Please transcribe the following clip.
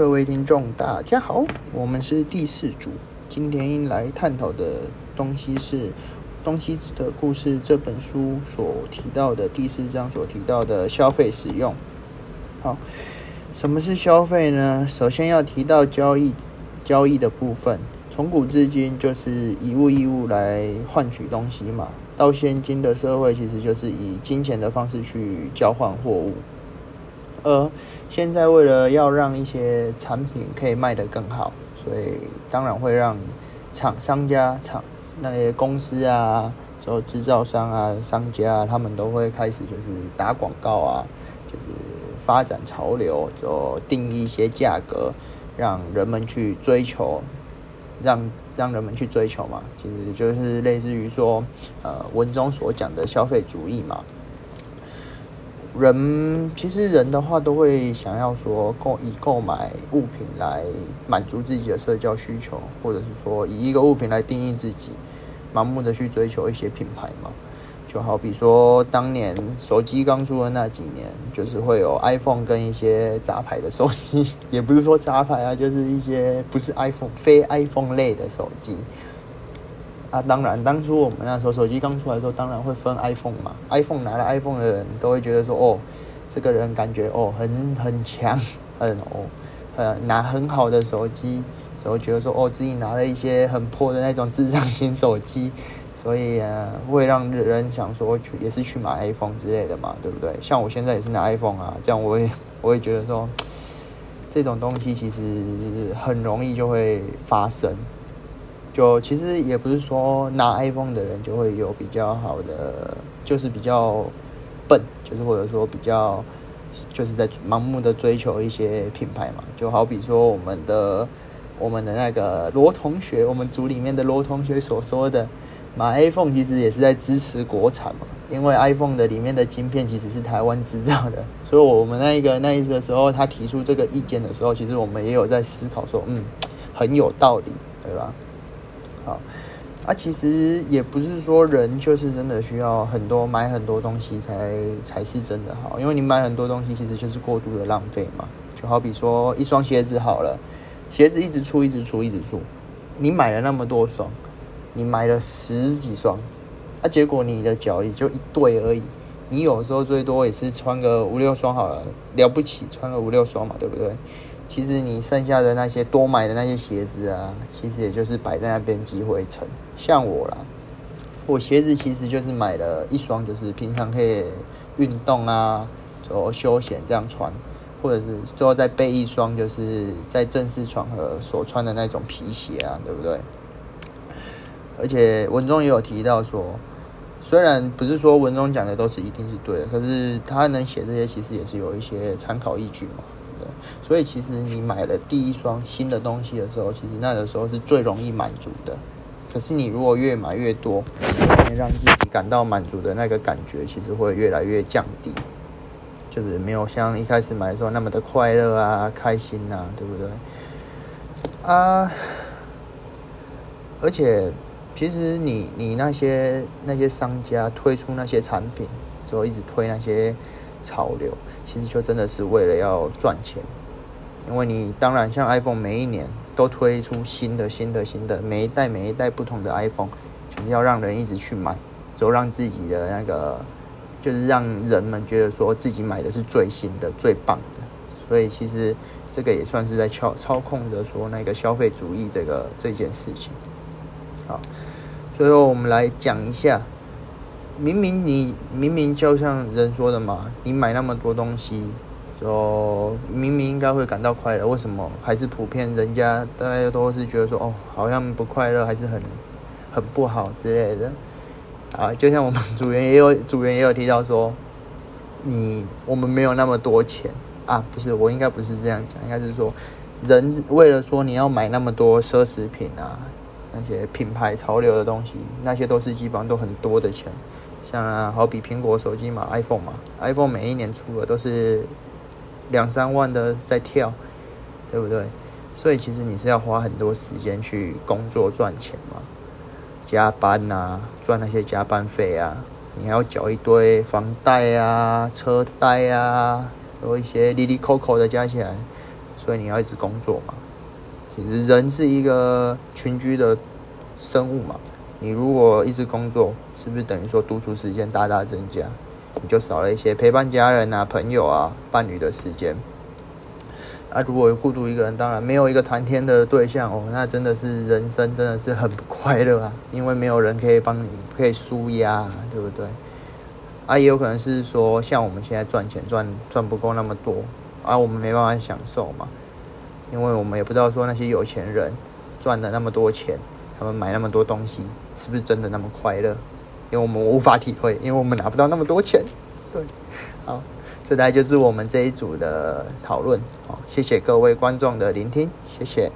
各位听众，大家好，我们是第四组。今天来探讨的东西是《东西的故事》这本书所提到的第四章所提到的消费使用。好，什么是消费呢？首先要提到交易，交易的部分，从古至今就是以物易物来换取东西嘛。到现今的社会，其实就是以金钱的方式去交换货物。而现在为了要让一些产品可以卖得更好，所以当然会让厂商家、厂那些公司啊，就制造商啊、商家啊，他们都会开始就是打广告啊，就是发展潮流，就定义一些价格，让人们去追求，让让人们去追求嘛，其实就是类似于说，呃，文中所讲的消费主义嘛。人其实人的话都会想要说购以购买物品来满足自己的社交需求，或者是说以一个物品来定义自己，盲目的去追求一些品牌嘛。就好比说当年手机刚出的那几年，就是会有 iPhone 跟一些杂牌的手机，也不是说杂牌啊，就是一些不是 iPhone 非 iPhone 类的手机。啊，当然，当初我们那时候手机刚出来的时候，当然会分 iPhone 嘛。iPhone 拿了 iPhone 的人都会觉得说，哦，这个人感觉哦很很强，很哦，呃拿很好的手机，就会觉得说，哦自己拿了一些很破的那种智障型手机，所以呃会让人想说去也是去买 iPhone 之类的嘛，对不对？像我现在也是拿 iPhone 啊，这样我也我也觉得说，这种东西其实很容易就会发生。就其实也不是说拿 iPhone 的人就会有比较好的，就是比较笨，就是或者说比较就是在盲目的追求一些品牌嘛。就好比说我们的我们的那个罗同学，我们组里面的罗同学所说的，买 iPhone 其实也是在支持国产嘛，因为 iPhone 的里面的晶片其实是台湾制造的，所以我们那一个那一个时候他提出这个意见的时候，其实我们也有在思考说，嗯，很有道理，对吧？好，啊，其实也不是说人就是真的需要很多买很多东西才才是真的好，因为你买很多东西其实就是过度的浪费嘛。就好比说一双鞋子好了，鞋子一直出一直出一直出，你买了那么多双，你买了十几双，啊，结果你的脚也就一对而已，你有时候最多也是穿个五六双好了，了不起穿个五六双嘛，对不对？其实你剩下的那些多买的那些鞋子啊，其实也就是摆在那边积灰尘。像我啦，我鞋子其实就是买了一双，就是平常可以运动啊，走休闲这样穿，或者是最后再备一双，就是在正式场合所穿的那种皮鞋啊，对不对？而且文中也有提到说，虽然不是说文中讲的都是一定是对的，可是他能写这些，其实也是有一些参考依据嘛。所以其实你买了第一双新的东西的时候，其实那个时候是最容易满足的。可是你如果越买越多，让自己感到满足的那个感觉，其实会越来越降低，就是没有像一开始买的时候那么的快乐啊、开心呐，对不对？啊，而且其实你你那些那些商家推出那些产品，就一直推那些。潮流其实就真的是为了要赚钱，因为你当然像 iPhone 每一年都推出新的、新的、新的，每一代每一代不同的 iPhone，就是要让人一直去买，就让自己的那个就是让人们觉得说自己买的是最新的、最棒的，所以其实这个也算是在操操控着说那个消费主义这个这件事情。好，最后我们来讲一下。明明你明明就像人说的嘛，你买那么多东西，就明明应该会感到快乐，为什么还是普遍人家大家都是觉得说哦，好像不快乐，还是很很不好之类的啊？就像我们组员也有组员也有提到说，你我们没有那么多钱啊，不是我应该不是这样讲，应该是说人为了说你要买那么多奢侈品啊，那些品牌潮流的东西，那些都是基本上都很多的钱。像啊，好比苹果手机嘛，iPhone 嘛，iPhone 每一年出的都是两三万的在跳，对不对？所以其实你是要花很多时间去工作赚钱嘛，加班呐，赚那些加班费啊，你还要缴一堆房贷啊、车贷啊，有一些利利扣扣的加起来，所以你要一直工作嘛。其实人是一个群居的生物嘛，你如果一直工作，是不是等于说独处时间大大增加？你就少了一些陪伴家人啊、朋友啊、伴侣的时间。啊，如果孤独一个人，当然没有一个谈天的对象哦，那真的是人生真的是很不快乐啊，因为没有人可以帮你，可以舒压，对不对？啊，也有可能是说，像我们现在赚钱赚赚不够那么多，啊，我们没办法享受嘛，因为我们也不知道说那些有钱人赚了那么多钱，他们买那么多东西，是不是真的那么快乐？因为我们无法体会，因为我们拿不到那么多钱。对，好。这大概就是我们这一组的讨论，好，谢谢各位观众的聆听，谢谢。